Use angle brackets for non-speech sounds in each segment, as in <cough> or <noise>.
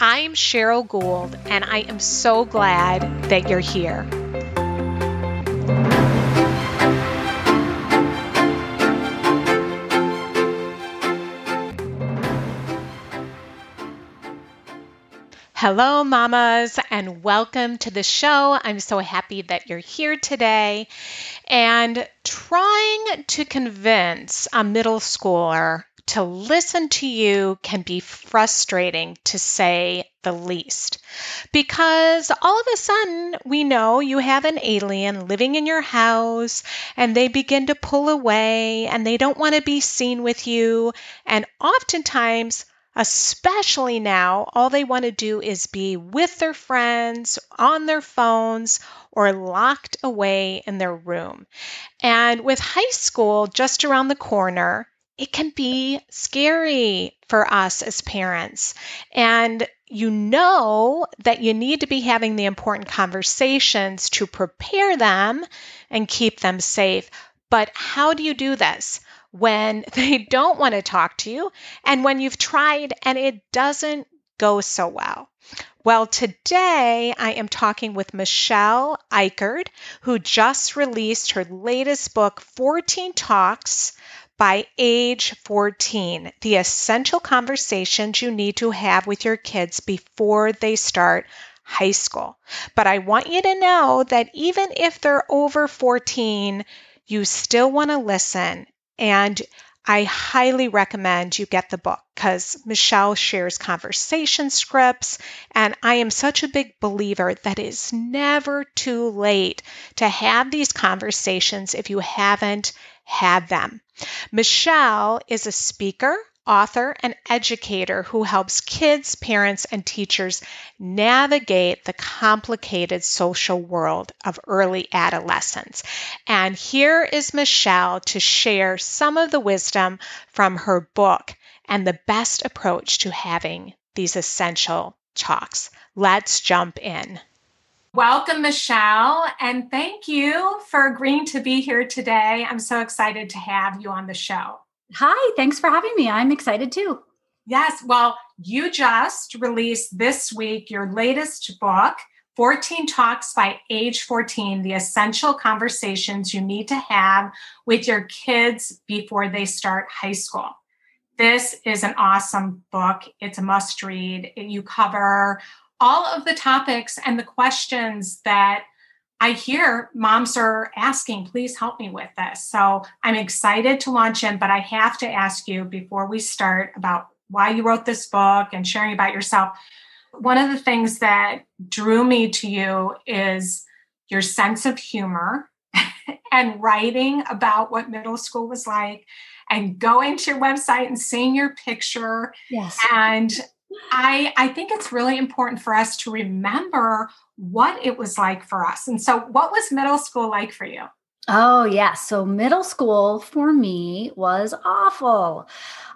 I'm Cheryl Gould, and I am so glad that you're here. Hello, mamas, and welcome to the show. I'm so happy that you're here today. And trying to convince a middle schooler to listen to you can be frustrating to say the least. Because all of a sudden, we know you have an alien living in your house and they begin to pull away and they don't want to be seen with you. And oftentimes, Especially now, all they want to do is be with their friends, on their phones, or locked away in their room. And with high school just around the corner, it can be scary for us as parents. And you know that you need to be having the important conversations to prepare them and keep them safe. But how do you do this? when <laughs> they don't want to talk to you and when you've tried and it doesn't go so well. Well, today I am talking with Michelle Icard, who just released her latest book, 14 Talks by Age 14 The Essential Conversations You Need to Have with Your Kids Before They Start High School. But I want you to know that even if they're over 14, you still want to listen and I highly recommend you get the book because Michelle shares conversation scripts. And I am such a big believer that it's never too late to have these conversations if you haven't had them. Michelle is a speaker, author, and educator who helps kids, parents, and teachers navigate the complicated social world of early adolescence. And here is Michelle to share some of the wisdom from her book and the best approach to having these essential talks. Let's jump in. Welcome, Michelle, and thank you for agreeing to be here today. I'm so excited to have you on the show. Hi, thanks for having me. I'm excited too. Yes, well, you just released this week your latest book, 14 Talks by Age 14 The Essential Conversations You Need to Have with Your Kids Before They Start High School. This is an awesome book. It's a must read. You cover all of the topics and the questions that I hear moms are asking, please help me with this. So I'm excited to launch in, but I have to ask you before we start about why you wrote this book and sharing about yourself. One of the things that drew me to you is your sense of humor <laughs> and writing about what middle school was like and going to your website and seeing your picture. Yes. And I I think it's really important for us to remember what it was like for us. And so, what was middle school like for you? Oh, yeah. So, middle school for me was awful.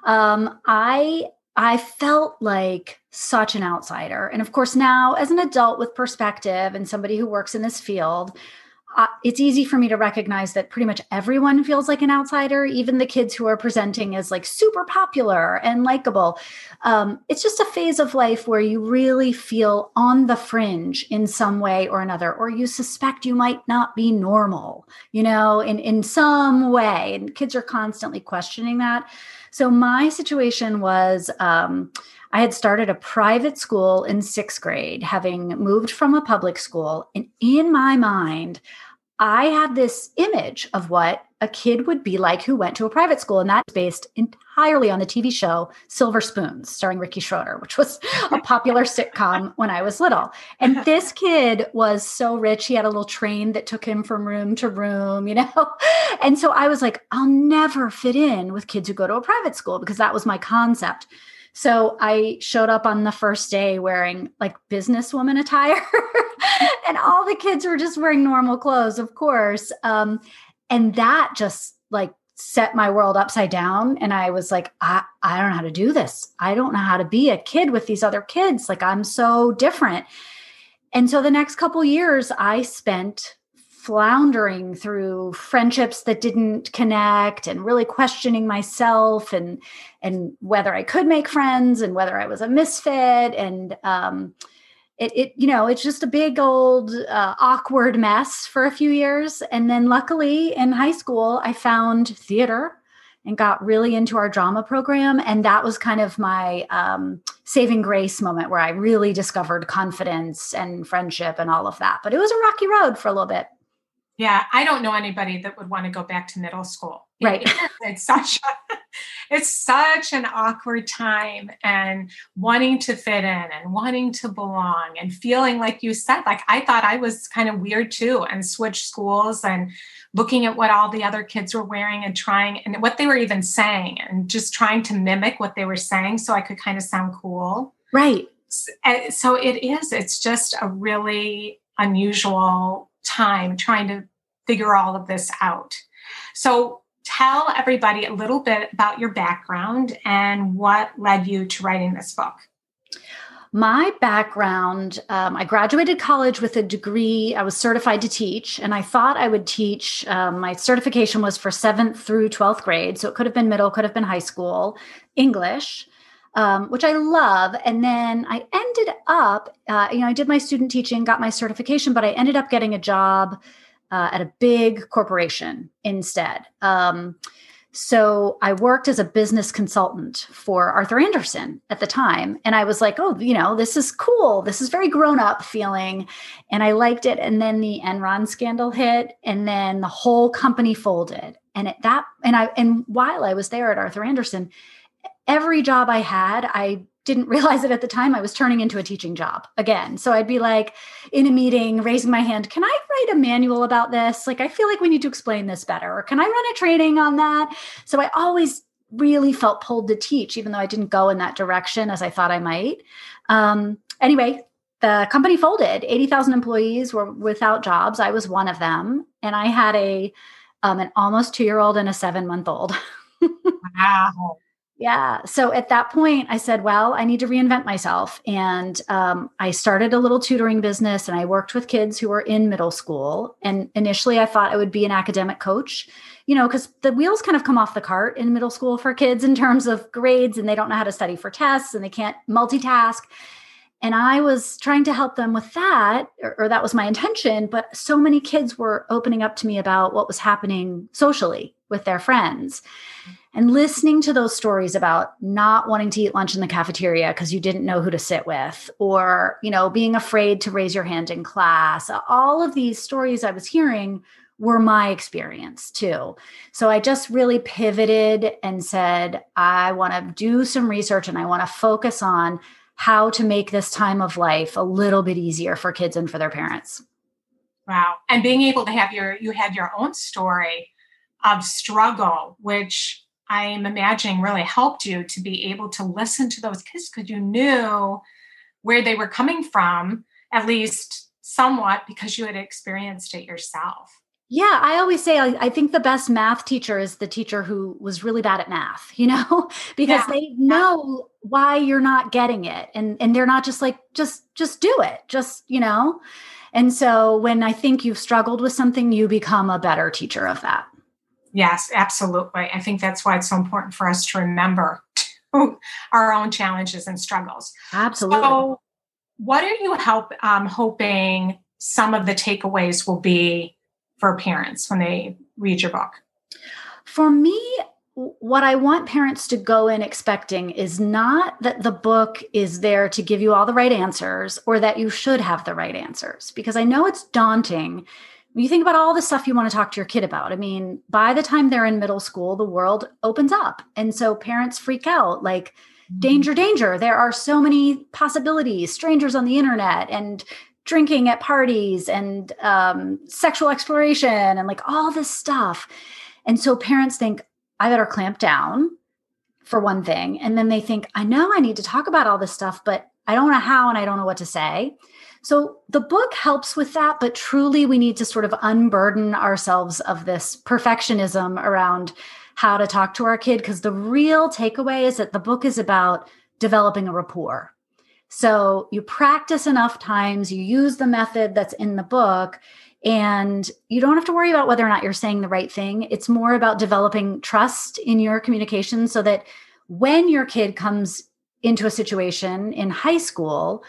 Um, I I felt like such an outsider. And of course, now as an adult with perspective and somebody who works in this field, uh, it's easy for me to recognize that pretty much everyone feels like an outsider, even the kids who are presenting as like super popular and likable. Um, it's just a phase of life where you really feel on the fringe in some way or another, or you suspect you might not be normal, you know, in, in some way. And kids are constantly questioning that. So my situation was um, I had started a private school in sixth grade, having moved from a public school. And in my mind, I had this image of what a kid would be like who went to a private school. And that's based entirely on the TV show Silver Spoons, starring Ricky Schroder, which was a popular sitcom when I was little. And <laughs> this kid was so rich. He had a little train that took him from room to room, you know? <laughs> And so I was like, I'll never fit in with kids who go to a private school because that was my concept. So I showed up on the first day wearing like businesswoman attire, <laughs> and all the kids were just wearing normal clothes, of course. Um, and that just like set my world upside down. And I was like, I, I don't know how to do this. I don't know how to be a kid with these other kids. Like I'm so different. And so the next couple years, I spent floundering through friendships that didn't connect and really questioning myself and and whether I could make friends and whether I was a misfit. And um, it, it you know it's just a big old uh, awkward mess for a few years. And then luckily in high school I found theater and got really into our drama program. And that was kind of my um, saving grace moment where I really discovered confidence and friendship and all of that. But it was a rocky road for a little bit yeah, I don't know anybody that would want to go back to middle school. Right. It's such a, it's such an awkward time and wanting to fit in and wanting to belong and feeling like you said like I thought I was kind of weird too and switched schools and looking at what all the other kids were wearing and trying and what they were even saying and just trying to mimic what they were saying so I could kind of sound cool. Right. Eh, so it is it's just a really unusual time trying to figure all of this out. So tell everybody a little bit about your background and what led you to writing this book. My background, um, I graduated college with a degree. I was certified to teach, and I thought I would teach. Um, my certification was for seventh through 12th grade. So it could have been middle, could have been high school, English um, which I love. And then I ended up, uh, you know, I did my student teaching, got my certification, but I ended up getting a job uh, at a big corporation instead. Um, so I worked as a business consultant for Arthur Andersen at the time. And I was like, oh, you know, this is cool. This is very grown up feeling. And I liked it. And then the Enron scandal hit, and then the whole company folded. And at that, and I, and while I was there at Arthur Andersen, every job I had, I didn't <laughs> realize it at the time I was turning into a teaching job again. So I'd be like in a meeting, raising my hand, can I write a manual about this? Like, I feel like we need to explain this better. Or can I run a training on that? So I always really felt pulled to teach, even though I didn't go in that direction as I thought I might. Um, anyway, the company folded. 80,000 employees were without jobs. I was one of them. And I had a um, an almost two year old and a seven month old. <laughs> wow. Yeah. So at that point, I said, well, I need to reinvent myself. And um, I started a little tutoring business and I worked with kids who were in middle school. And initially, I thought I would be an academic coach, you know, because the wheels kind of come off the cart in middle school for kids in terms of grades and they don't know how to study for tests and they can't multitask. And I was trying to help them with that, or, or that was my intention. But so many kids were opening up to me about what was happening socially with their friends and listening to those stories about not wanting to eat lunch in the cafeteria because you didn't know who to sit with or you know being afraid to raise your hand in class. All of these stories i was hearing were my experience too. So i just really pivoted and said i want to do some research and i want to focus on how to make this time of life a little bit easier for kids and for their parents. Wow. And being able to have your you had your own story of struggle which I'm imagining really helped you to be able to listen to those kids because you knew where they were coming from, at least somewhat, because you had experienced it yourself. Yeah, I always say I, I, think the best math teacher is the teacher who was really bad at math, <laughs> you know, because yeah. they know why you're not getting it and and they're not just like just just do it. Just, you know. And so when I think you've struggled with something, you become a better teacher of that. Yes, absolutely. I think that's why it's so important for us to remember <laughs> our own challenges and struggles. Absolutely. So, what are you help um, hoping some of the takeaways will be for parents when they read your book? For me, what I want parents to go in expecting is not that the book is there to give you all the right answers or that you should have the right answers, because I know it's daunting. You think about all the stuff you want to talk to your kid about, I mean, by the time they're in middle school, the world opens up. And so parents freak out like, mm-hmm. danger, danger. There are so many possibilities, strangers on the internet, and drinking at parties, and um, sexual exploration, and like all this stuff. And so parents think, I better clamp down for one thing. And then they think, I know I need to talk about all this stuff, but I don't know how and I don't know what to say. So the book helps with that, but truly we need to sort of unburden ourselves of this perfectionism around how to talk to our kid because the real takeaway is that the book is about developing a rapport. So you practice enough times, you use the method that's in the book, and you don't have to worry about whether or not you're saying the right thing. It's more about developing trust in your communication so that when your kid comes into a situation in high school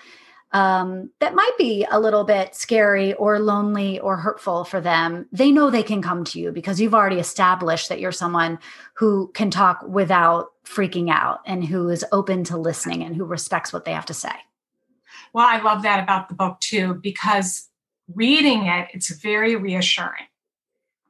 um, that might be a little bit scary or lonely or hurtful for them, they know they can come to you because you've already established that you're someone who can talk without freaking out and who is open to listening and who respects what they have to say. Well, I love that about the book too, because reading it, it's very reassuring.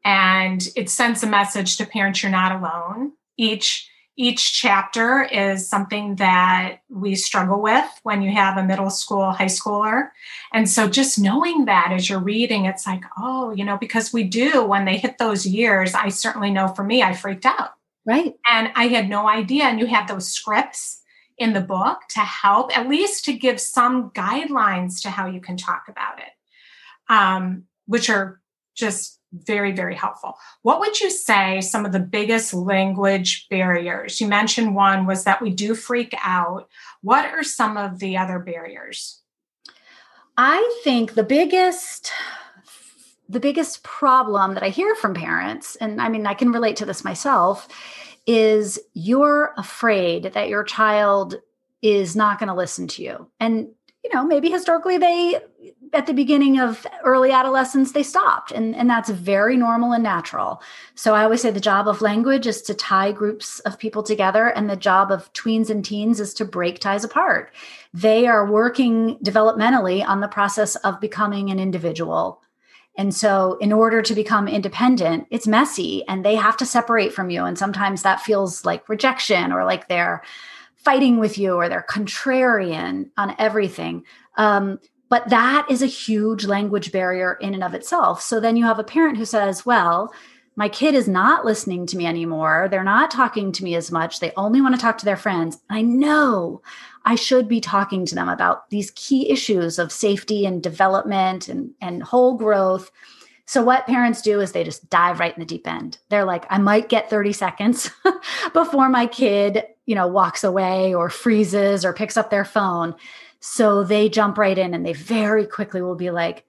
And it sends a message to parents you're not alone. Each each chapter is something that we struggle with when you have a middle school, high schooler. And so just knowing that as you're reading, it's like, oh, you know, because we do when they hit those years, I certainly know for me, I freaked out. Right. And I had no idea. And you have those scripts in the book to help, at least to give some guidelines to how you can talk about it um, which are just very, very helpful. What would you say some of the biggest language barriers? You mentioned one was that we do freak out. What are some of the other barriers? I think the biggest the biggest problem that I hear from parents and I mean I can relate to this myself is you're afraid that your child is not going to listen to you. And you know, maybe historically they at the beginning of early adolescence they stopped and and that's very normal and natural. So i always say the job of language is to tie groups of people together and the job of tweens and teens is to break ties apart. They are working developmentally on the process of becoming an individual. And so in order to become independent it's messy and they have to separate from you and sometimes that feels like rejection or like they're fighting with you or they're contrarian on everything. Um, but that is a huge language barrier in and of itself. So then you have a parent who says, well, my kid is not listening to me anymore. They're not talking to me as much. They only want to talk to their friends. I know I should be talking to them about these key issues of safety and development and, and whole growth. So, what parents do is they just dive right in the deep end. They're like, I might get 30 seconds <laughs> before my kid, you know, walks away or freezes or picks up their phone. So they jump right in and they very quickly will be like,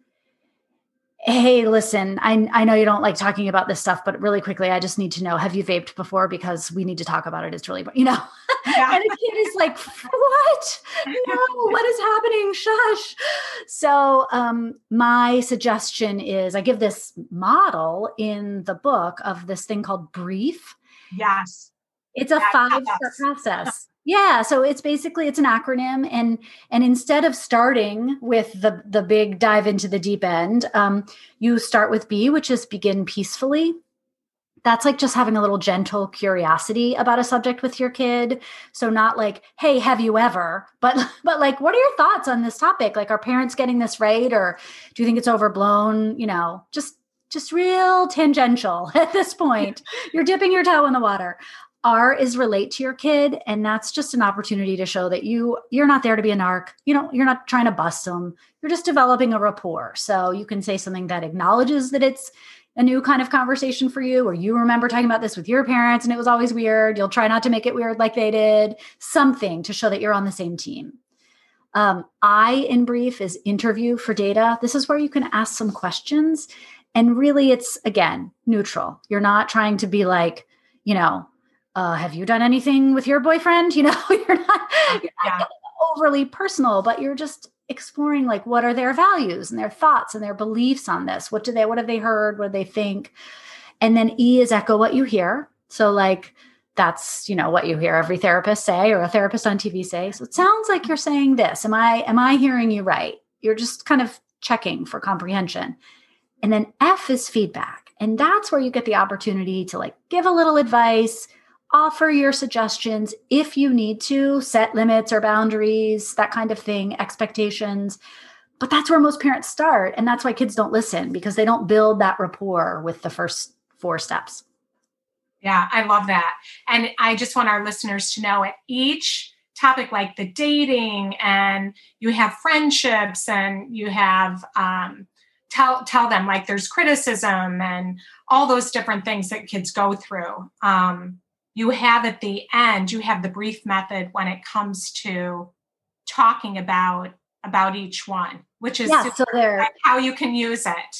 hey, listen, I, I know you don't like talking about this stuff, but really quickly, I just need to know, have you vaped before? Because we need to talk about it. It's really, you know, <laughs> yeah. and the kid is like, what? No, what is happening? Shush. So um, my suggestion is I give this model in the book of this thing called brief. Yes. It's a five step process. Yeah, so it's basically it's an acronym, and and instead of starting with the the big dive into the deep end, um, you start with B, which is begin peacefully. That's like just having a little gentle curiosity about a subject with your kid. So not like, hey, have you ever? But <laughs> but like, what are your thoughts on this topic? Like, are parents getting this right, or do you think it's overblown? You know, just just real tangential <laughs> at this point. You're dipping your toe in the water. R is relate to your kid, and that's just an opportunity to show that you you're not there to be a narc. You know, you're not trying to bust them. You're just developing a rapport. So you can say something that acknowledges that it's a new kind of conversation for you, or you remember talking about this with your parents and it was always weird. You'll try not to make it weird like they did. Something to show that you're on the same team. Um, I, in brief, is interview for data. This is where you can ask some questions. And really, it's again neutral. You're not trying to be like, you know, uh, have you done anything with your boyfriend? <laughs> You know, you're not, you're not yeah. overly personal, but you're just exploring like what are their values and their thoughts and their beliefs on this. What do they, what have they heard? What do they think? And then E is echo what you hear. So like that's you know what you hear every therapist say or a therapist on tv say so it sounds like you're saying this am i am i hearing you right you're just kind of checking for comprehension and then f is feedback and that's where you get the opportunity to like give a little advice offer your suggestions if you need to set limits or boundaries that kind of thing expectations but that's where most parents start and that's why kids don't listen because they don't build that rapport with the first four steps yeah, I love that. And I just want our listeners to know at each topic, like the dating, and you have friendships, and you have um, tell tell them like there's criticism and all those different things that kids go through. Um, you have at the end, you have the brief method when it comes to talking about about each one, which is yeah, so there how you can use it.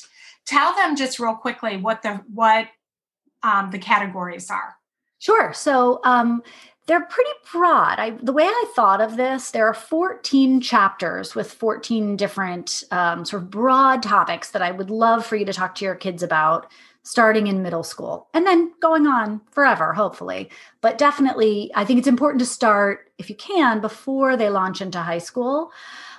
Tell them just real quickly what the what um, the categories are? Sure. So um, they're pretty broad. I, the way I thought of this, there are 14 chapters with 14 different um, sort of broad topics that I would love for you to talk to your kids about starting in middle school and then going on forever, hopefully. But definitely, I think it's important to start, if you can, before they launch into high school.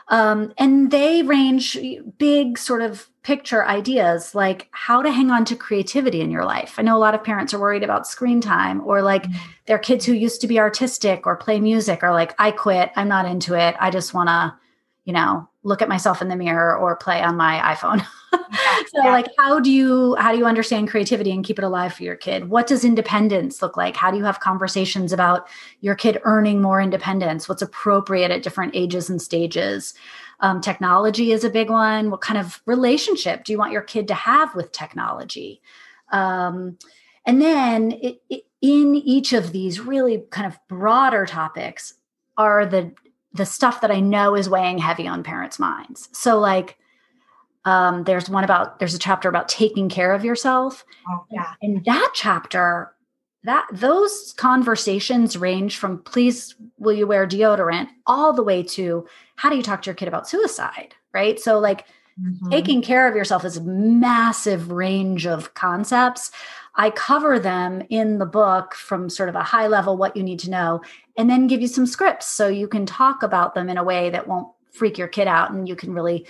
Um, and they range big sort of picture ideas like how to hang on to creativity in your life. I know a lot of parents are worried about screen time or like mm-hmm. their kids who used to be artistic or play music are like, I quit, I'm not into it. I just want to, you know, look at myself in the mirror or play on my iPhone. <laughs> so yeah. like how do you how do you understand creativity and keep it alive for your kid? What does independence look like? How do you have conversations about your kid earning more independence? What's appropriate at different ages and stages? Um, technology is a big one. What kind of relationship do you want your kid to have with technology? Um, and then it, it, in each of these really kind of broader topics are the the stuff that I know is weighing heavy on parents' minds. So like um, there's one about there's a chapter about taking care of yourself. Oh, yeah. And that chapter that those conversations range from please will you wear deodorant all the way to how do you talk to your kid about suicide right so like mm-hmm. taking care of yourself is a massive range of concepts i cover them in the book from sort of a high level what you need to know and then give you some scripts so you can talk about them in a way that won't freak your kid out and you can really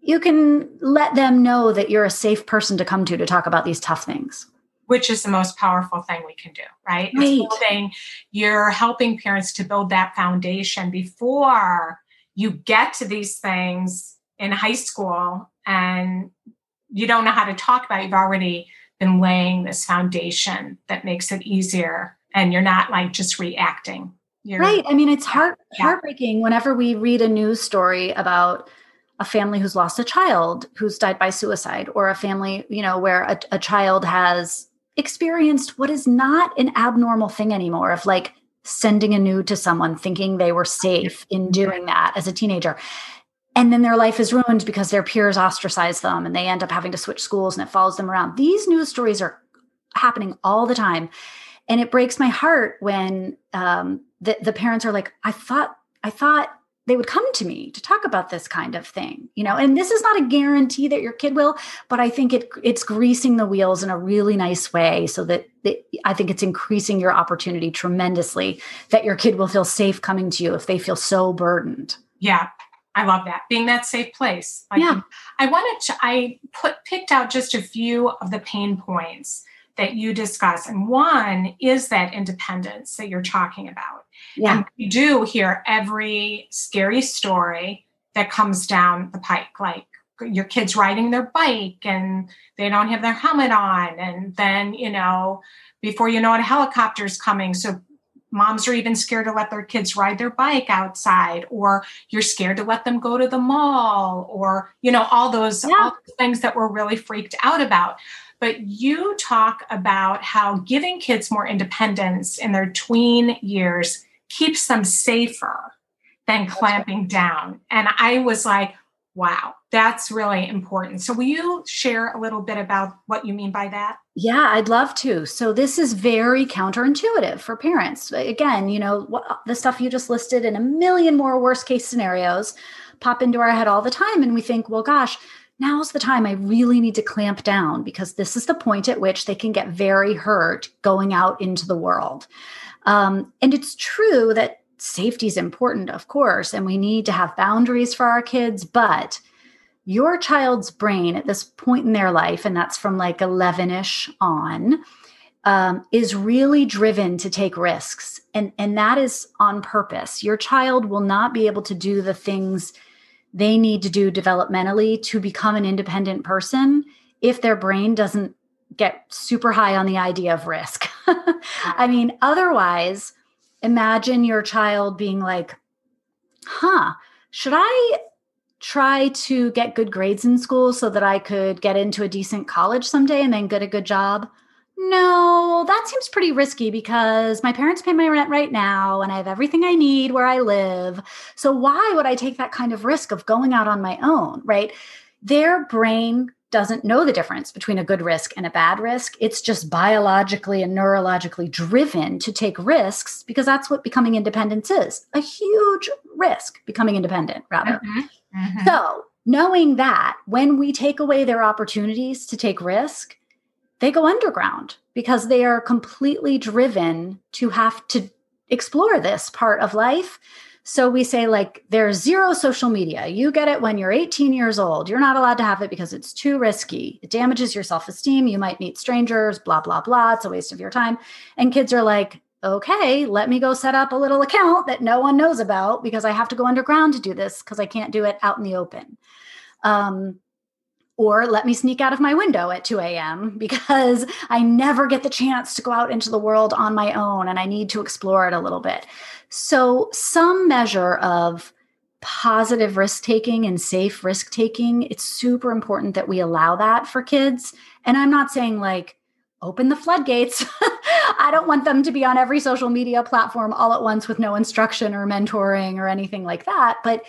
you can let them know that you're a safe person to come to to talk about these tough things which is the most powerful thing we can do, right? right. Building, you're helping parents to build that foundation before you get to these things in high school and you don't know how to talk about it. You've already been laying this foundation that makes it easier and you're not like just reacting. You're, right. I mean, it's heart yeah. heartbreaking whenever we read a news story about a family who's lost a child who's died by suicide or a family, you know, where a, a child has experienced what is not an abnormal thing anymore of like sending a nude to someone thinking they were safe in doing that as a teenager. And then their life is ruined because their peers ostracize them and they end up having to switch schools and it follows them around. These news stories are happening all the time. And it breaks my heart when um, the, the parents are like, I thought, I thought they would come to me to talk about this kind of thing you know? And this is not a guarantee that your kid will but i think it it's greasing the wheels in a really nice way so that it, i think it's increasing your opportunity tremendously that your kid will feel safe coming to you if they feel so burdened. Yeah. I love that. Being that safe place. Like, yeah. I wanted to i put picked out just a few of the pain points that you discuss and one is that independence that you're talking about yeah. And we do hear every scary story that comes down the pike, like your kids riding their bike and they don't have their helmet on. And then, you know, before you know it, a helicopter's coming. So moms are even scared to let their kids ride their bike outside, or you're scared to let them go to the mall, or, you know, all those, yeah. all those things that we're really freaked out about. But you talk about how giving kids more independence in their tween years keeps them safer than clamping down. And I was like, wow, that's really important. So, will you share a little bit about what you mean by that? Yeah, I'd love to. So, this is very counterintuitive for parents. Again, you know, what, the stuff you just listed and a million more worst case scenarios pop into our head all the time. And we think, well, gosh, now's the time I really need to clamp down because this is the point at which they can get very hurt going out into the world. Um, and it's true that safety is important, of course, and we need to have boundaries for our kids, but your child's brain at this point in their life, and that's from like 11 ish on, um, is really driven to take risks. And, and that is on purpose. Your child will not be able to do the things they need to do developmentally to become an independent person if their brain doesn't get super high on the idea of risk. <laughs> <laughs> I mean, otherwise, imagine your child being like, huh, should I try to get good grades in school so that I could get into a decent college someday and then get a good job? No, that seems pretty risky because my parents pay my rent right now and I have everything I need where I live. So why would I take that kind of risk of going out on my own, right? Their brain doesn't know the difference between a good risk and a bad risk. It's just biologically and neurologically driven to take risks because that's what becoming independent is a huge risk, becoming independent, rather. Mm-hmm. Mm-hmm. So, knowing that when we take away their opportunities to take risk, they go underground because they are completely driven to have to explore this part of life. So we say, like, there's zero social media. You get it when you're 18 years old. You're not allowed to have it because it's too risky. It damages your self esteem. You might meet strangers, blah, blah, blah. It's a waste of your time. And kids are like, okay, let me go set up a little account that no one knows about because I have to go underground to do this because I can't do it out in the open. Um, or let me sneak out of my window at 2 a.m. because <laughs> I never get the chance to go out into the world on my own and I need to explore it a little bit. So, some measure of positive risk taking and safe risk taking, it's super important that we allow that for kids. And I'm not saying like, open the floodgates. <laughs> I don't want them to be on every social media platform all at once with no instruction or mentoring or anything like that. But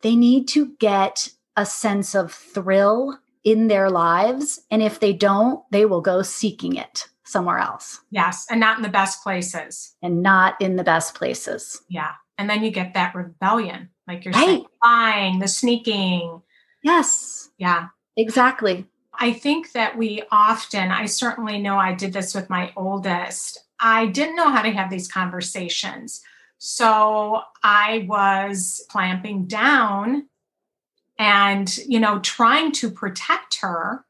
they need to get a sense of thrill in their lives. And if they don't, they will go seeking it somewhere else. Yes. And not in the best places. And not in the best places. Yeah. And then you get that rebellion, like you're right. saying, lying, the sneaking. Yes. Yeah. Exactly. I think that we often, I certainly know I did this with my oldest. I didn't know how to have these conversations. So I was clamping down and, you know, trying to protect her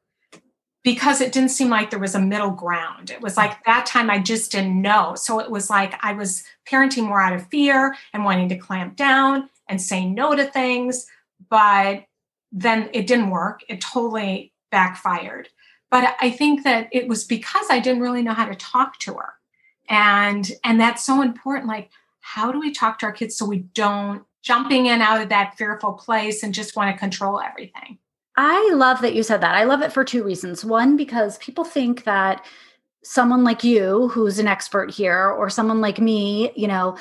because it didn't seem like there was a middle ground. It was like that time I just didn't know. So it was like I was parenting more out of fear and wanting to clamp down and say no to things. But then it didn't work. It totally backfired. But I think that it was because I didn't really know how to talk to her. And and that's so important. Like, how do we talk to our kids so we don't jumping in out of that fearful place and just want to control everything? I love that you said that. I love it for two reasons. One, because people think that someone like you, who's an expert here, or someone like me, you know,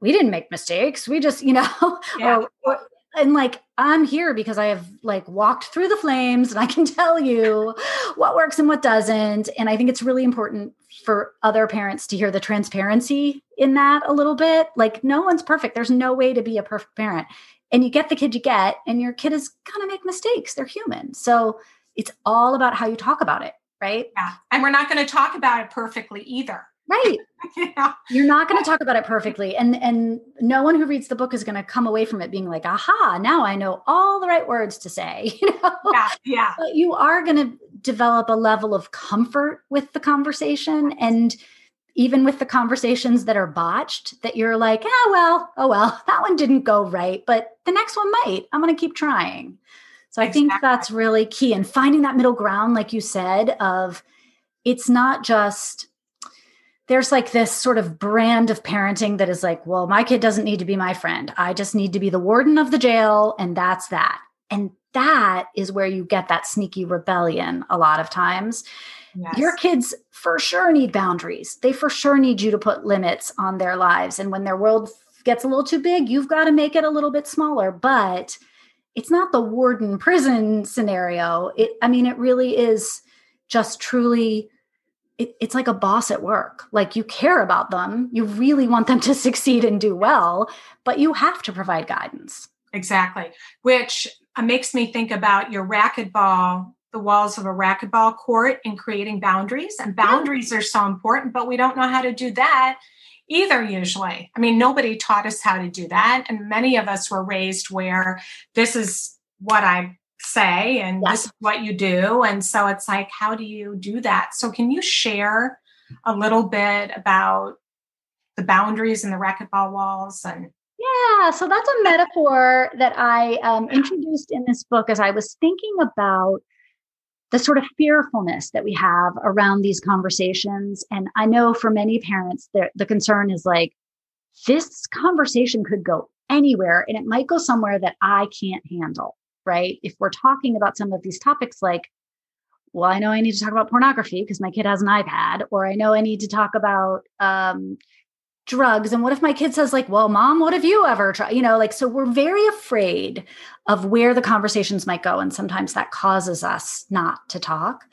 we didn't make mistakes. We just, you know, <laughs> yeah. or, or, and like I'm here because I have like walked through the flames and I can <laughs> tell you what works and what doesn't. And I think it's really important for other parents to hear the transparency in that a little bit. Like no one's perfect. There's no way to be a perfect parent. And you get the kid you get, and your kid is gonna make mistakes. They're human. So it's all about how you talk about it, right? Yeah. And we're not to talk about it perfectly either. Right. <laughs> yeah. You're not going to talk about it perfectly. And and no one who reads the book is going to come away from it being like, aha, now I know all the right words to say. <laughs> You know? Yeah. Yeah. But you are going to develop a level of comfort with the conversation. And even with the conversations that are botched, that you're like, oh well, oh well, that one didn't go right, but the next one might. I'm going to keep trying. So I exactly. think that's really key. And finding that middle ground, like you said, of it's not just there's like this sort of brand of parenting that is like, well, my kid doesn't need to be my friend. I just need to be the warden of the jail, and that's that. And that is where you get that sneaky rebellion a lot of times. Yes. Your kids for sure need boundaries. They for sure need you to put limits on their lives. And when their world gets a little too big, you've got to make it a little bit smaller. But it's not the warden prison scenario. It, I mean, it really is just truly it, it's like a boss at work. Like you care about them, you really want them to <laughs> succeed and do well, but you have to provide guidance. Exactly. Which uh, makes me think about your racquetball, the walls of a racquetball court and creating boundaries. And boundaries yeah. are so important, but we don't know how to do that either usually. I mean, nobody taught us how to do that. And many of us were raised where this is what I say and yes. this is what you do. And so it's like, how do you do that? So can you share a little bit about the boundaries and the racquetball walls and yeah, so that's a metaphor that I um, introduced in this book as I was thinking about the sort of fearfulness that we have around these conversations. And I know for many parents, the concern is like, this conversation could go anywhere and it might go somewhere that I can't handle, right? If we're talking about some of these topics like, well, I know I need to talk about pornography because my kid has an iPad, or I know I need to talk about, um, drugs and what if my kid says like well mom what have you ever tried you know like so we're very afraid of where the conversations might go and sometimes that causes us not to talk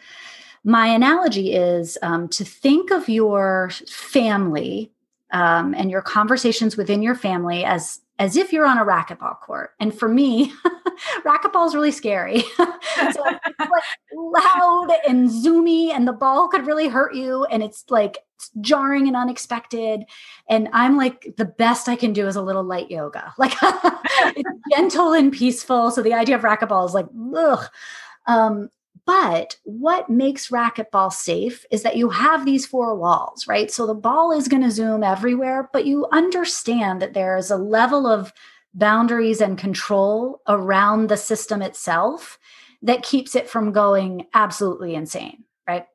my analogy is um, to think of your family um, and your conversations within your family as as if you're on a racquetball court. And for me, <laughs> <laughs> racquetball is really scary. <laughs> so it's like loud and zoomy, and the ball could really hurt you. And it's like jarring and unexpected. And I'm like, the best I can do is a little light yoga. <laughs> Like it's gentle and peaceful. So the idea of racquetball is like, ugh. Um, but what makes racquetball safe is that you have these four walls, right? So the ball is going to zoom everywhere, but you understand that there is a level of boundaries and control around the system itself that keeps it from going absolutely insane, right?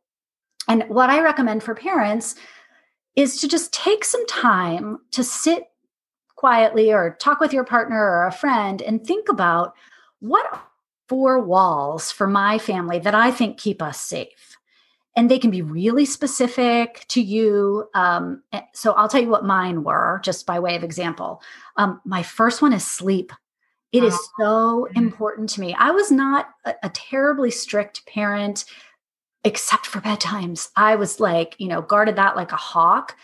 And what I recommend for parents is to just take some time to sit quietly or talk with your partner or a friend and think about what four walls for my family that I think keep us safe. And they can be really specific to you. Um, so I'll tell you what mine were, just by way of example. Um, my first one is sleep. It is so mm-hmm. important to me. I was not a, a terribly strict parent, except for bedtimes. I was like, you know, guarded that like a hawk.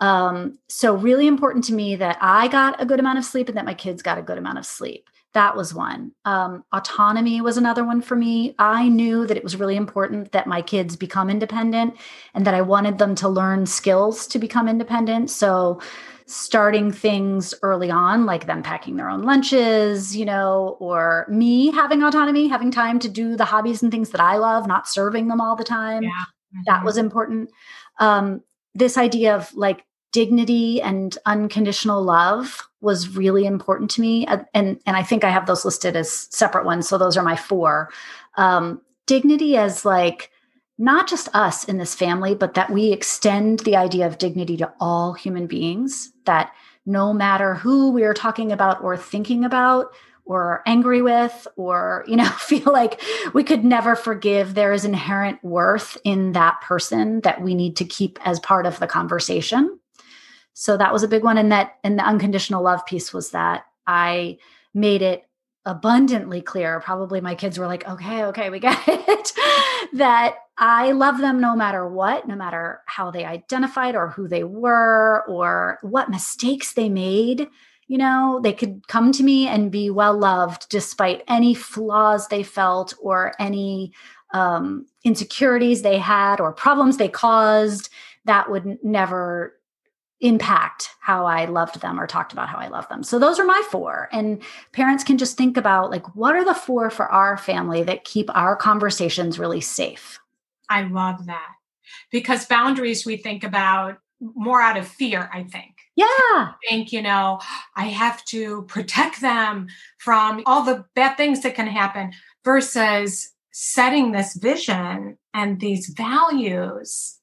Um, so, really important to me that I got a good amount of sleep and that my kids got a good amount of sleep. That was one. Um, autonomy was another one for me. I knew that it was really important that my kids become independent and that I wanted them to learn skills to become independent. So, starting things early on, like them packing their own lunches, you know, or me having autonomy, having time to do the hobbies and things that I love, not serving them all the time. Yeah. Mm-hmm. That was important. Um, this idea of like dignity and unconditional love was really important to me and and i think i have those listed as separate ones so those are my four. Um, dignity as like not just us in this family but that we extend the idea of dignity to all human beings that no matter who we are talking about or thinking about or angry with or you know <laughs> feel like we could never forgive there is inherent worth in that person that we need to keep as part of the conversation so that was a big one. And that, and the unconditional love piece was that I made it abundantly clear. Probably my kids were like, okay, okay, we get <laughs> it. that I love them no matter what, no matter how they identified or who they were or what mistakes they made. You know, they could come to me and be well loved despite any flaws they felt or any um, insecurities they had or problems they caused. That would never impact how I loved them or talked about how I love them. So those are my four. And parents can just think about like what are the four for our family that keep our conversations really safe. I love that. Because boundaries we think about more out of fear, I think. Yeah. I think, you know, I have to protect them from all the bad things that can happen versus setting this vision and these values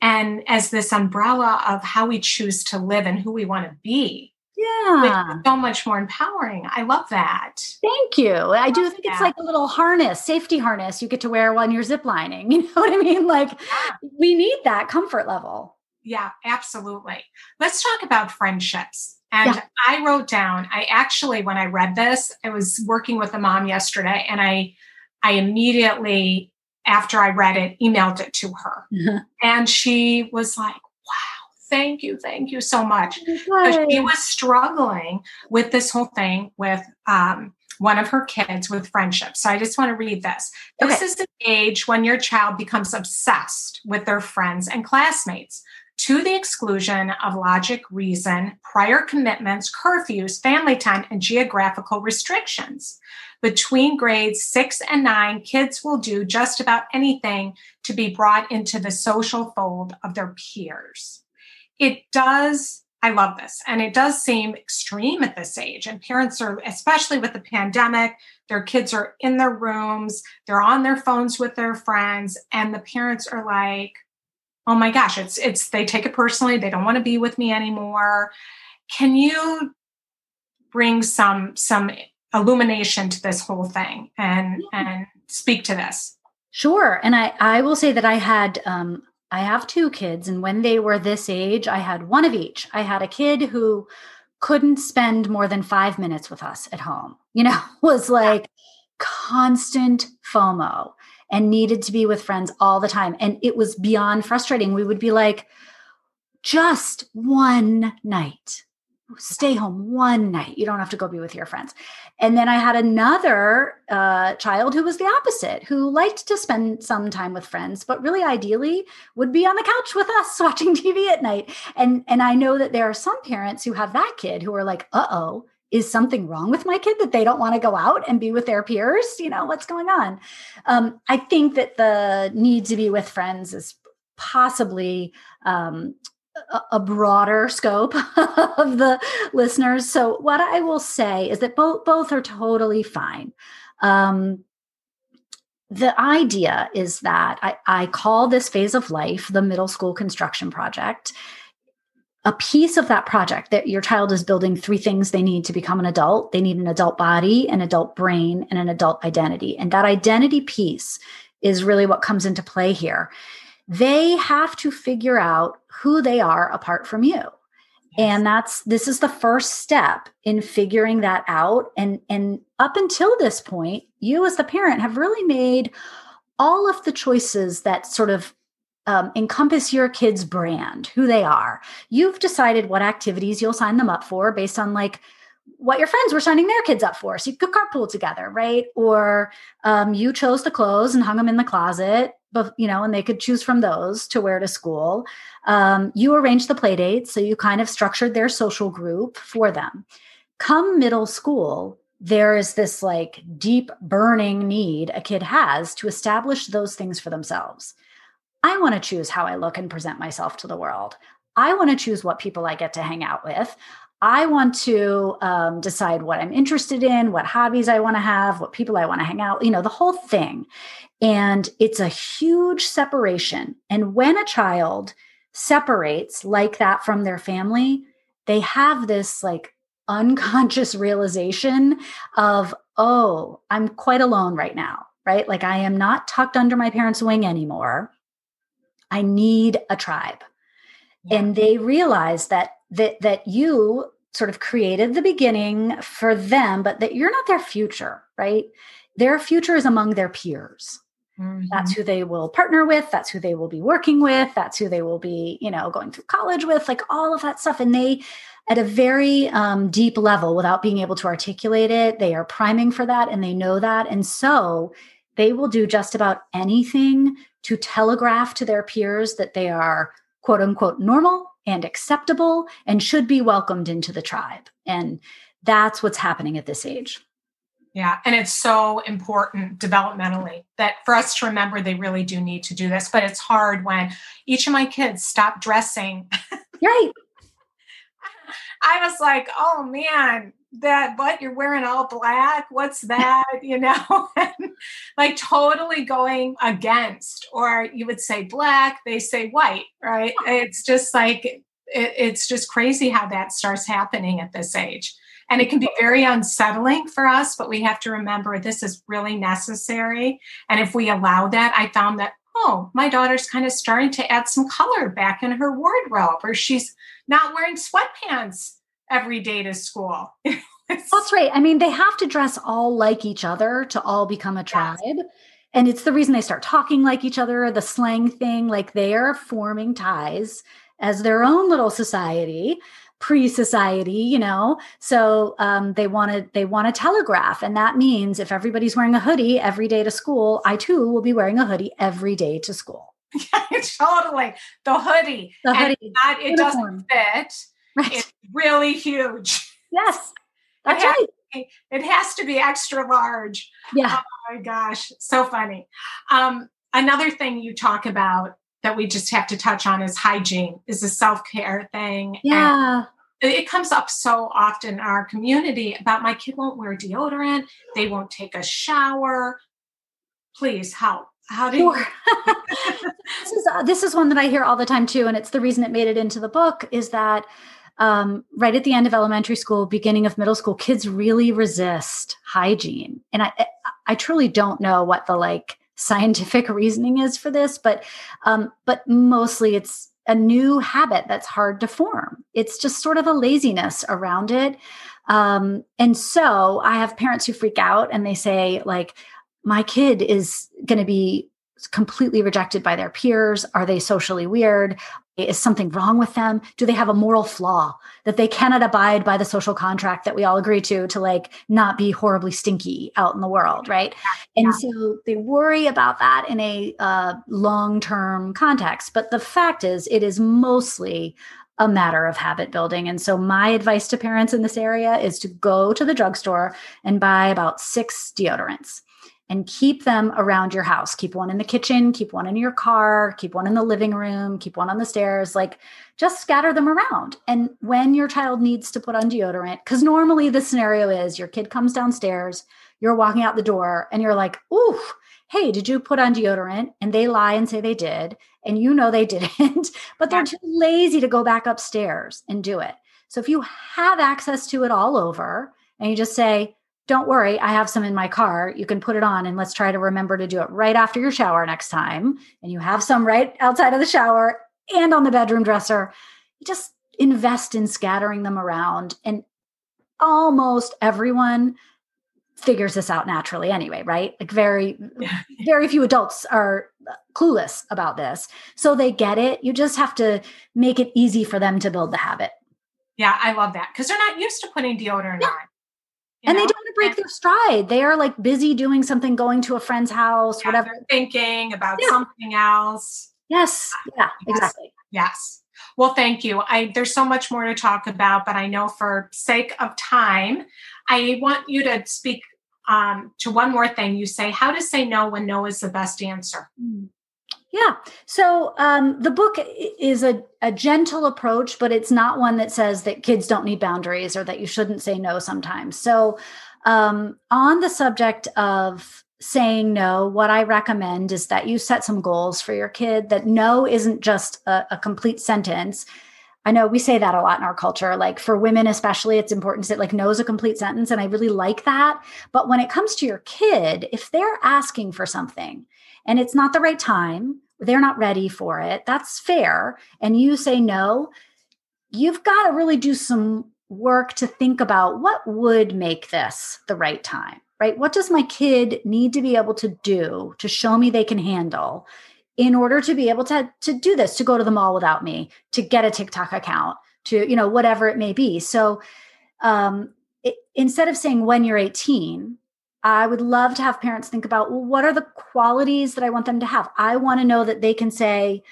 and as this umbrella of how we choose to live and who we want to be. Yeah. so much more empowering. I love that. Thank you. I, I do think that. it's like a little harness, safety harness you get to wear when you're ziplining. <laughs> You know what I mean? Like yeah. we need that comfort level. Yeah, absolutely. Let's talk about friendships. And yeah. I wrote down, I actually, when I read this, I was working with a mom yesterday and I I immediately after I read it, emailed it to her. Mm-hmm. And she was like, wow, thank you, thank you so much. Because she was struggling with this whole thing with um, one of her kids with friendship. So I just want to read this. This okay. is the age when your child becomes obsessed with their friends and classmates to the exclusion of logic, reason, prior commitments, curfews, family time, and geographical restrictions. Between grades six and nine, kids will do just about anything to be brought into the social fold of their peers. It does, I love this, and it does seem extreme at this age. And parents are, especially with the pandemic, their kids are in their rooms, they're on their phones with their friends, and the parents are like, oh my gosh it's it's they take it personally they don't want to be with me anymore. Can you bring some some illumination to this whole thing and and speak to this? Sure and i i will say that i had um i have two kids and when they were this age i had one of each. I had a kid who couldn't spend more than five minutes with us at home you know <laughs> was like constant fomo and needed to be with friends all the time. And it was beyond frustrating. We would be like, just one night, stay home one night. You don't have to go be with your friends. And then I had another uh, child who was the opposite, who liked to spend some time with friends, but really ideally would be on the couch with us <laughs> watching TV at night. And and I know that there are some parents who have that kid who are like, uh oh, is something wrong with my kid that they don't want to go out and be with their peers? You know what's going on? Um, i think that the need to be with friends is possibly um, a, broader scope <laughs> of the listeners. So what i will say is that both both are totally fine. Um, the idea is that I, I call this phase of life the middle school construction project a piece of that project that your child is building three things they need to become an adult. They need an adult body an adult brain and an adult identity. And that identity piece is really what comes into play here. They have to figure out who they are apart from you. And that's this is the first step in figuring that out. And and up until this point you as the parent have really made all of the choices that sort of um, encompass your kids' brand, who they are. You've decided what activities you'll sign them up for based on like what your friends were signing their kids up for. So you could carpool together, right? Or um, you chose the clothes and hung them in the closet, but you know, and they could choose from those to wear to school. Um, you arranged the play dates, so you kind of structured their social group for them. Come middle school, there is this like deep burning need a kid has to establish those things for themselves. I want to choose how I look and present myself to the world. I want to choose what people I get to hang out with. I want to um, decide what I'm interested in, what hobbies I want to have, what people I want to hang out, you know, the whole thing. And it's a huge separation. And when a child separates like that from their family, they have this like unconscious realization of, oh, I'm quite alone right now, right? Like I am not tucked under my parents' wing anymore. I need a tribe. Yeah. And they realize that that that you sort of created the beginning for them, but that you're not their future, right? Their future is among their peers. Mm-hmm. That's who they will partner with. That's who they will be working with. That's who they will be, you know, going through college with, like all of that stuff. And they, at a very um, deep level, without being able to articulate it, they are priming for that and they know that. And so they will do just about anything to telegraph to their peers that they are quote unquote normal and acceptable and should be welcomed into the tribe. And that's what's happening at this age. Yeah, and it's so important developmentally that for us to remember they really do need to do this. But it's hard when each of my kids stop dressing. <laughs> Right. I was like, oh man, that what you're wearing all black? What's that? You know <laughs> like totally going against or you would say black they say white right? It's just like it, it's just crazy how that starts happening at this age. And it can be very unsettling for us but we have to remember this is really necessary. And if we allow that i found that oh my daughter's kind of starting to add some color back in her wardrobe or she's not wearing sweatpants every day to school. <laughs> That's right. I mean, they have to dress all like each other to all become a tribe. Yes. And it's the reason they start talking like each other, the slang thing, like they are forming ties as their own little society. pre-society you know so um, they want to they want to telegraph and that means if everybody's wearing a hoodie every day to school i too will be wearing a hoodie every day to school <laughs> yeah, totally the hoodie the hoodie not, it doesn't fit right. it's really huge. Yes. <laughs> That's it right. be, it has to be extra large. Yeah. Oh my gosh so funny. Um, another thing you talk about that we just have to touch on is hygiene is a self-care thing yeah. and it comes up so often in our community about my kid won't wear deodorant they won't take a shower. Please help. How do sure. you <laughs> this is uh, this is one that i hear all the time too and it's the reason it made it into the book is that um, right at the end of elementary school beginning of middle school kids really resist hygiene and i i truly don't know what the like scientific <laughs> reasoning is for this, but um, but mostly it's a new habit that's hard to form. It's just sort of a laziness around it. Um, and so I have parents who freak out and they say, like, my kid is going to be completely rejected by their peers? Are they socially weird? Is something wrong with them? Do they have a moral flaw that they cannot abide by the social contract that we all agree to, to like not be horribly stinky out in the world, right? Yeah. And so they worry about that in a uh, long term context. But the fact is, it is mostly a matter of habit building. And so, my advice to parents in this area is to go to the drugstore and buy about six deodorants and keep them around your house. Keep one in the kitchen, keep one in your car, keep one in the living room, keep one on the stairs. Like just scatter them around. And when your child needs to put on deodorant, because normally the scenario is your kid comes downstairs, you're walking out the door, and you're like, ooh, hey, did you put on deodorant? And they lie and say they did. And you know they <laughs> didn't, but they're too lazy to go back upstairs and do it. So if you have access to it all over and you just say, don't worry, I have some in my car. You can put it on and let's try to remember to do it right after your shower next time. And you have some right outside of the shower and on the bedroom dresser. You just invest in scattering them around. And almost everyone figures this out naturally anyway, right? Like very, very few adults are clueless about this. So they get it. You just have to make it easy for them to build the habit. Yeah, I love that because they're not used to putting deodorant yeah. on and know? they don't want to break their stride. They are like busy doing something, going to a friend's house, yeah, whatever. Thinking about yeah. something else. Yes. Yeah, yes. exactly. Yes. Well, thank you. I there's so much more to talk about, but I know for sake of time, I want you to speak um, to one more thing. You say how to say no when no is the best answer. Mm. Yeah. So um, the book is a, a gentle approach, but it's not one that says that kids don't need boundaries or that you shouldn't say no sometimes. So, um, on the subject of saying no, what I recommend is that you set some goals for your kid, that no isn't just a, a complete sentence. I know we say that a lot in our culture. Like for women, especially, it's important to like, no is a complete sentence. And I really like that. But when it comes to your kid, if they're asking for something, and it's not the right time, they're not ready for it, that's fair. And you say no, you've got to really do some work to think about what would make this the right time, right? What does my kid need to be able to do to show me they can handle in order to be able to, to do this, to go to the mall without me, to get a TikTok account, to, you know, whatever it may be. So, um, it, instead of saying when you're 18, I would love to have parents think about well, what are the qualities that I want them to have? I want to know that they can say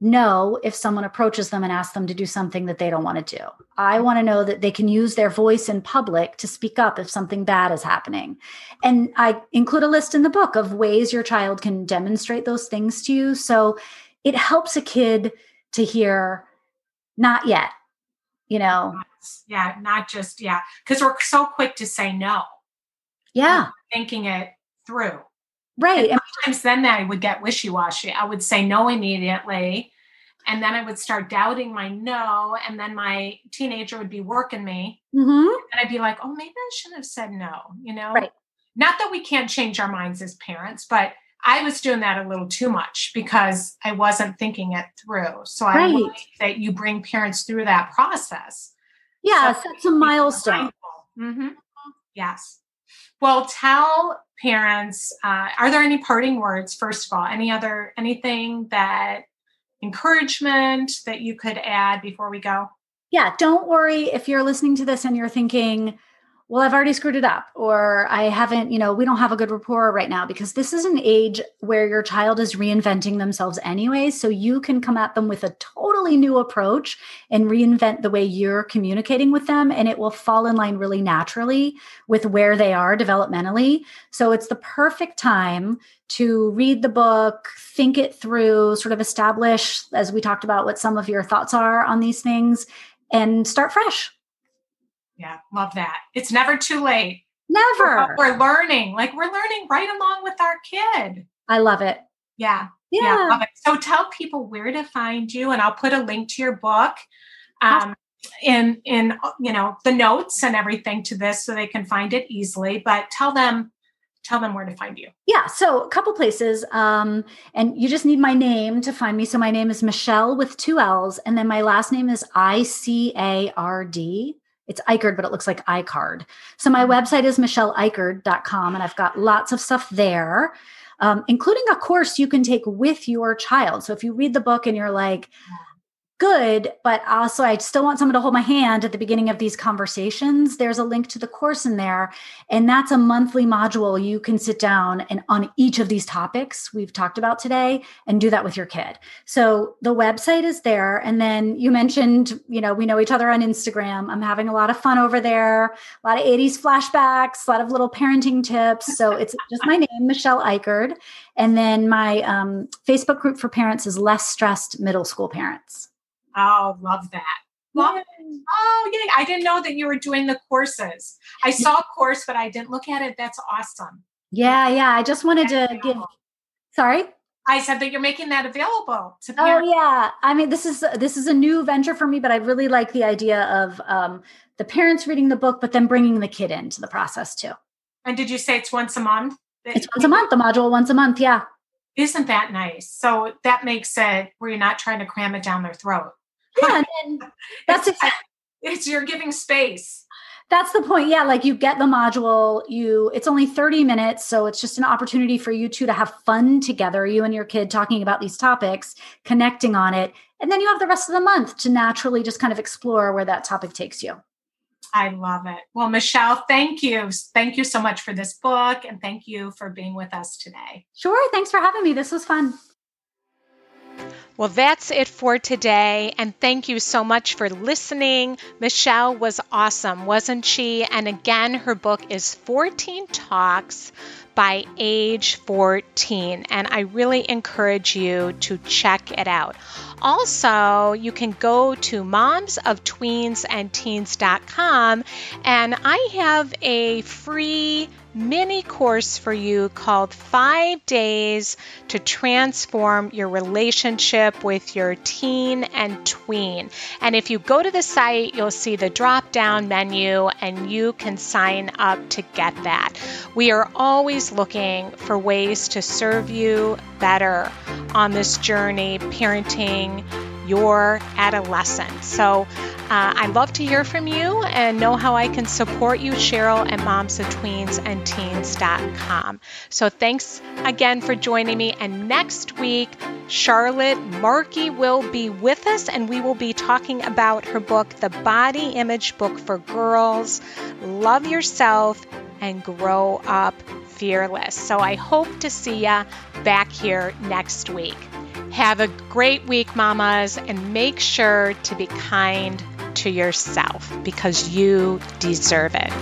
no if someone approaches them and asks them to do something that they don't want to do. I want to know that they can use their voice in public to speak up if something bad is happening. And I include a list in the book of ways your child can demonstrate those things to you. So it helps a kid to hear, not yet, you know? Yeah, not just, yeah. Because we're so quick to say no yeah. Thinking it through. Right. And sometimes then I would get wishy washy. I would say no immediately. And then I would start doubting my no. And then my teenager would be working me. Mm-hmm. And I'd be like, oh, maybe I shouldn't have said no, you know? Right. Not that we can't change our minds as parents, but I was doing that a little too much because I wasn't thinking it through. So I right. like that you bring parents through that process. Yeah, so that's a milestone. Mm-hmm. Yes. Well, tell parents. Uh, are there any parting words? First of all, any other anything that encouragement that you could add before we go? yeah, don't worry if you're listening to this and you're thinking, well, I've already screwed it up, or I haven't, you know, we don't have a good rapport right now because this is an age where your child is reinventing themselves anyway. So you can come at them with a totally new approach and reinvent the way you're communicating with them, and it will fall in line really naturally with where they are developmentally. So it's the perfect time to read the book, think it through, sort of establish, as we talked about, what some of your thoughts are on these things, and start fresh. Yeah, love that. It's never too late. Never. We're, learning. Like we're learning right along with our kid. I love it. Yeah. Yeah. yeah so tell people where to find you and I'll put a link to your book um, in in you know the notes and everything to this so they can find it easily. But tell them tell them where to find you. Yeah, so a couple places. Um, and you just need my name to find me. So my name is Michelle with two L's, and then my last name is I C A R D. It's Eichard, but it looks like iCard. So my website is michelleicard.com, and I've got lots of stuff there, um, including a course you can take with your child. So if you read the book and you're like, good, but also I still want someone to hold my hand at the beginning of these conversations. There's a link to the course in there, and that's a monthly module you can sit down and on each of these topics we've talked about today and do that with your kid. So the website is there, and then you mentioned, you know, we know each other on Instagram. I'm having a lot of fun over there, a lot of 80s flashbacks, a lot of little parenting tips. So it's just my name, Michelle Icard. And then my um, Facebook group for parents is Less Stressed Middle School Parents. Oh, love that. Love Oh, yeah. I didn't know that you were doing the courses. I saw a course, but I didn't look at it. That's awesome. Yeah, yeah. I just wanted That's to give. Sorry. I said that you're making that available to oh, parents. Oh yeah, I mean this is this is a new venture for me, but I really like the idea of um, the parents reading the book, but then bringing the kid into the process too. And did you say it's once a month? It's once a month. The module once a month. Yeah. Isn't that nice? So that makes it where you're not trying to cram it down their throat. Yeah, <laughs> that's it's, <laughs> it's you're giving space. That's the point. Yeah, like you get the module, you it's only 30 minutes, so it's just an opportunity for you two to have fun together, you and your kid talking about these topics, connecting on it, and then you have the rest of the month to naturally just kind of explore where that topic takes you. I love it. Well, Michelle, thank you. Thank you so much for this book and thank you for being with us today. Sure. Thanks for having me. This was fun. Well, that's it for today. And thank you so much for listening. Michelle was awesome, wasn't she? And again, her book is 14 Talks by age 14. And I really encourage you to check it out. Also, you can go to momsoftweensandteens.com and I have a free mini course for you called Five Days to Transform Your Relationship with Your Teen and Tween. And if you go to the site, you'll see the drop down menu and you can sign up to get that. We are always looking for ways to serve you better on this journey, parenting your adolescent. So uh, I'd love to hear from you and know how I can support you, Cheryl at momsoftweensandteens.com. So thanks again for joining me. And next week, Charlotte Markey will be with us and we will be talking about her book, The Body Image Book for Girls Love Yourself and Grow Up Fearless. So I hope to see you back here next week. Have a great week, mamas, and make sure to be kind to yourself because you deserve it.